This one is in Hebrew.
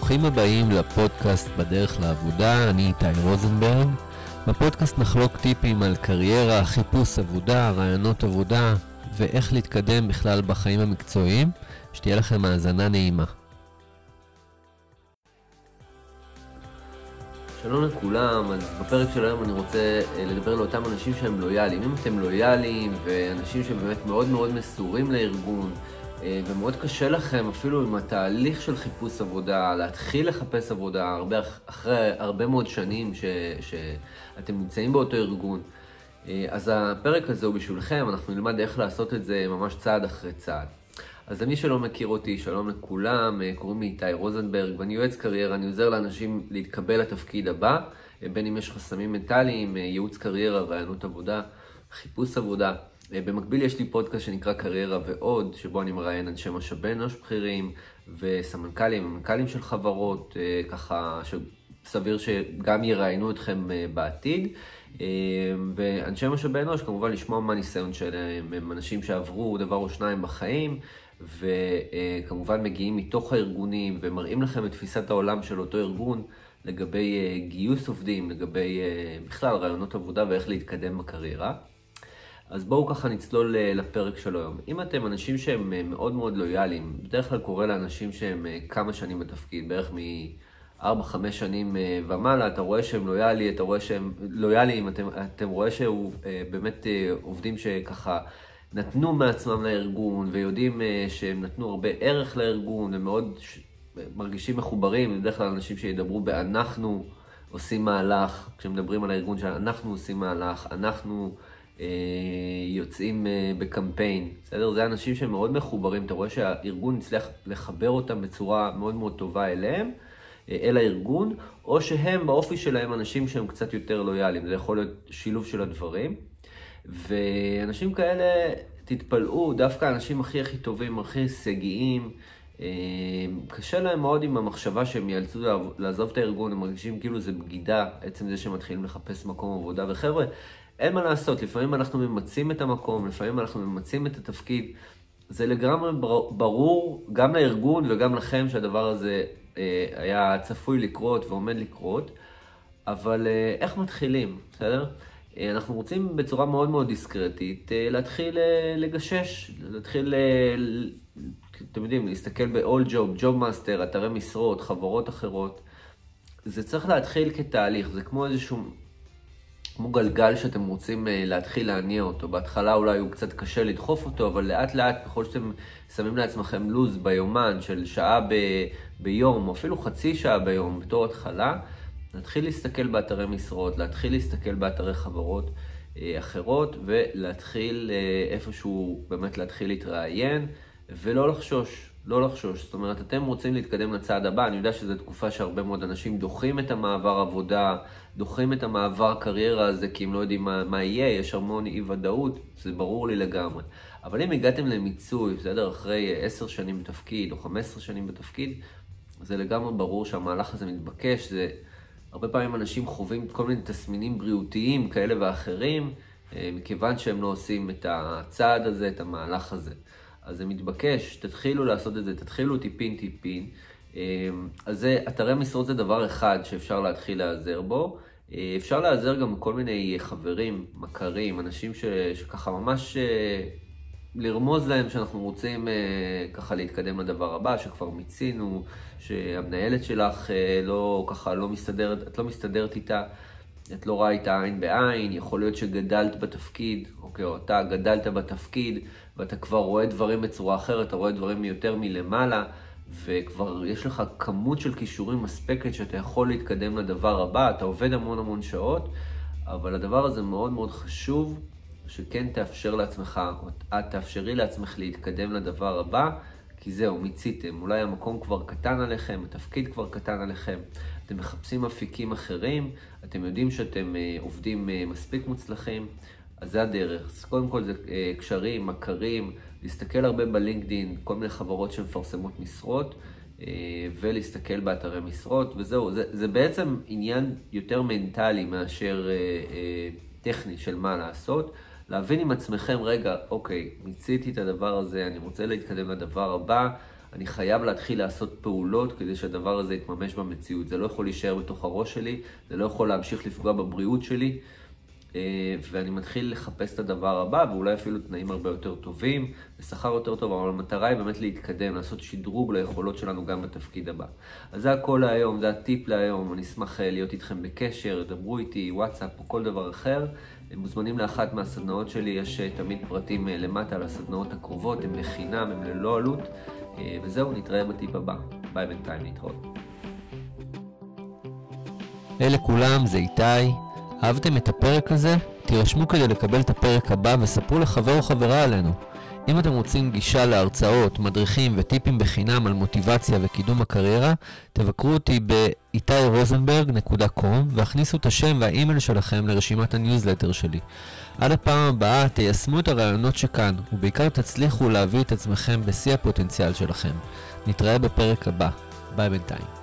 ברוכים הבאים לפודקאסט בדרך לעבודה, אני איתי רוזנברג. בפודקאסט נחלוק טיפים על קריירה, חיפוש עבודה, רעיונות עבודה ואיך להתקדם בכלל בחיים המקצועיים. שתהיה לכם האזנה נעימה. שלום לכולם, אז בפרק של היום אני רוצה אה, לדבר לאותם אנשים שהם לויאליים. אם אתם לויאליים ואנשים שהם באמת מאוד מאוד מסורים לארגון, ומאוד קשה לכם אפילו עם התהליך של חיפוש עבודה, להתחיל לחפש עבודה הרבה, אחרי הרבה מאוד שנים ש, שאתם נמצאים באותו ארגון. אה, אז הפרק הזה הוא בשבילכם, אנחנו נלמד איך לעשות את זה ממש צעד אחרי צעד. אז למי שלא מכיר אותי, שלום לכולם, אה, קוראים לי איתי רוזנברג, ואני יועץ קריירה, אני עוזר לאנשים להתקבל לתפקיד הבא, בין אם יש חסמים מנטליים, ייעוץ קריירה, רעיונות עבודה, חיפוש עבודה. אה, במקביל יש לי פודקאסט שנקרא קריירה ועוד, שבו אני מראיין אנשי משאבי אנוש בכירים וסמנכ"לים ומנכ"לים של חברות, אה, ככה שסביר שגם יראיינו אתכם אה, בעתיד. ואנשי משאבי אנוש, כמובן לשמוע מה הניסיון שלהם, הם אנשים שעברו דבר או שניים בחיים, וכמובן מגיעים מתוך הארגונים ומראים לכם את תפיסת העולם של אותו ארגון לגבי גיוס עובדים, לגבי בכלל רעיונות עבודה ואיך להתקדם בקריירה. אז בואו ככה נצלול אה, לפרק של היום. אם אתם אנשים שהם אה, מאוד מאוד לויאליים, בדרך כלל קורה לאנשים שהם אה, כמה שנים בתפקיד, בערך מ-4-5 שנים ומעלה, אתה רואה שהם לויאלי, אתה רואה שהם לויאליים, אתם, אתם רואה שהוא באמת עובדים שככה נתנו מעצמם לארגון, ויודעים שהם נתנו הרבה ערך לארגון, ומאוד מרגישים מחוברים, בדרך כלל אנשים שידברו ב"אנחנו עושים מהלך", כשמדברים על הארגון שאנחנו עושים מהלך, אנחנו... אה, יוצאים אה, בקמפיין, בסדר? זה אנשים שהם מאוד מחוברים, אתה רואה שהארגון הצליח לחבר אותם בצורה מאוד מאוד טובה אליהם, אה, אל הארגון, או שהם באופי שלהם אנשים שהם קצת יותר לויאליים, זה יכול להיות שילוב של הדברים. ואנשים כאלה, תתפלאו, דווקא האנשים הכי הכי טובים, הכי הישגיים, קשה להם מאוד עם המחשבה שהם ייאלצו לעזוב את הארגון, הם מרגישים כאילו זה בגידה, עצם זה שהם מתחילים לחפש מקום עבודה. וחבר'ה, אין מה לעשות, לפעמים אנחנו ממצים את המקום, לפעמים אנחנו ממצים את התפקיד. זה לגמרי ברור, גם לארגון וגם לכם, שהדבר הזה אה, היה צפוי לקרות ועומד לקרות, אבל אה, איך מתחילים, בסדר? אה, אנחנו רוצים בצורה מאוד מאוד דיסקרטית להתחיל לגשש, להתחיל, אתם יודעים, להסתכל ב-all job, job master, אתרי משרות, חברות אחרות. זה צריך להתחיל כתהליך, זה כמו איזשהו כמו גלגל שאתם רוצים אה, להתחיל להניע אותו. בהתחלה אולי הוא קצת קשה לדחוף אותו, אבל לאט לאט, ככל שאתם שמים לעצמכם לו"ז ביומן של שעה ב... ביום, או אפילו חצי שעה ביום בתור התחלה, להתחיל להסתכל באתרי משרות, להתחיל להסתכל באתרי חברות אה, אחרות, ולהתחיל אה, איפשהו באמת להתחיל להתראיין, ולא לחשוש. לא לחשוש. זאת אומרת, אתם רוצים להתקדם לצעד הבא, אני יודע שזו תקופה שהרבה מאוד אנשים דוחים את המעבר עבודה, דוחים את המעבר קריירה הזה, כי הם לא יודעים מה, מה יהיה, יש המון אי ודאות, זה ברור לי לגמרי. אבל אם הגעתם למיצוי, בסדר, אחרי עשר שנים בתפקיד, או חמש עשרה שנים בתפקיד, זה לגמרי ברור שהמהלך הזה מתבקש, זה... הרבה פעמים אנשים חווים כל מיני תסמינים בריאותיים כאלה ואחרים, אה, מכיוון שהם לא עושים את הצעד הזה, את המהלך הזה. אז זה מתבקש, תתחילו לעשות את זה, תתחילו טיפין טיפין. אמ, אז זה, אתרי משרות זה דבר אחד שאפשר להתחיל להיעזר בו. אה, אפשר להיעזר גם בכל מיני חברים, מכרים, אנשים ש, שככה ממש אה, לרמוז להם שאנחנו רוצים אה, ככה להתקדם לדבר הבא, שכבר מיצינו, שהמנהלת שלך לא ככה לא מסתדרת, את לא מסתדרת איתה. את לא רואה איתה עין בעין, יכול להיות שגדלת בתפקיד, אוקיי, או אתה גדלת בתפקיד, ואתה כבר רואה דברים בצורה אחרת, אתה רואה דברים יותר מלמעלה, וכבר יש לך כמות של כישורים מספקת שאתה יכול להתקדם לדבר הבא, אתה עובד המון המון שעות, אבל הדבר הזה מאוד מאוד חשוב, שכן תאפשר לעצמך, או את תאפשרי לעצמך להתקדם לדבר הבא, כי זהו, מיציתם. אולי המקום כבר קטן עליכם, התפקיד כבר קטן עליכם, אתם מחפשים אפיקים אחרים, אתם יודעים שאתם אה, עובדים אה, מספיק מוצלחים, אז זה הדרך. אז קודם כל זה אה, קשרים, מכרים, להסתכל הרבה בלינקדין, כל מיני חברות שמפרסמות משרות, ולהסתכל באתרי משרות, וזהו. זה, זה בעצם עניין יותר מנטלי מאשר טכני של מה לעשות. להבין עם עצמכם, רגע, אוקיי, מיציתי את הדבר הזה, אני רוצה להתקדם לדבר הבא, אני חייב להתחיל לעשות פעולות כדי שהדבר הזה יתממש במציאות. זה לא יכול להישאר בתוך הראש שלי, זה לא יכול להמשיך לפגוע בבריאות שלי. אה, ואני מתחיל לחפש את הדבר הבא, ואולי אפילו תנאים הרבה יותר טובים, ושכר יותר טוב, אבל המטרה היא באמת להתקדם, לעשות שדרוג ליכולות שלנו גם בתפקיד הבא. אז זה הכל להיום, זה הטיפ להיום, אני אשמח אה, להיות איתכם בקשר, דברו איתי, וואטסאפ או כל דבר אחר. הם מוזמנים לאחת מהסדנאות שלי, יש אה, תמיד פרטים למטה על הסדנאות הקרובות, הן לחינם, הן ללא עלות. וזהו, נתראה בטיפ הבא. ביי בינתיים, להתראות. אהלן כולם, זה איתי. אהבתם את הפרק הזה? תירשמו כדי לקבל את הפרק הבא וספרו לחבר או חברה עלינו. אם אתם רוצים גישה להרצאות, מדריכים וטיפים בחינם על מוטיבציה וקידום הקריירה, תבקרו אותי ב-itairosenberg.com והכניסו את השם והאימייל שלכם לרשימת הניוזלטר שלי. עד הפעם הבאה תיישמו את הרעיונות שכאן, ובעיקר תצליחו להביא את עצמכם בשיא הפוטנציאל שלכם. נתראה בפרק הבא. ביי בינתיים.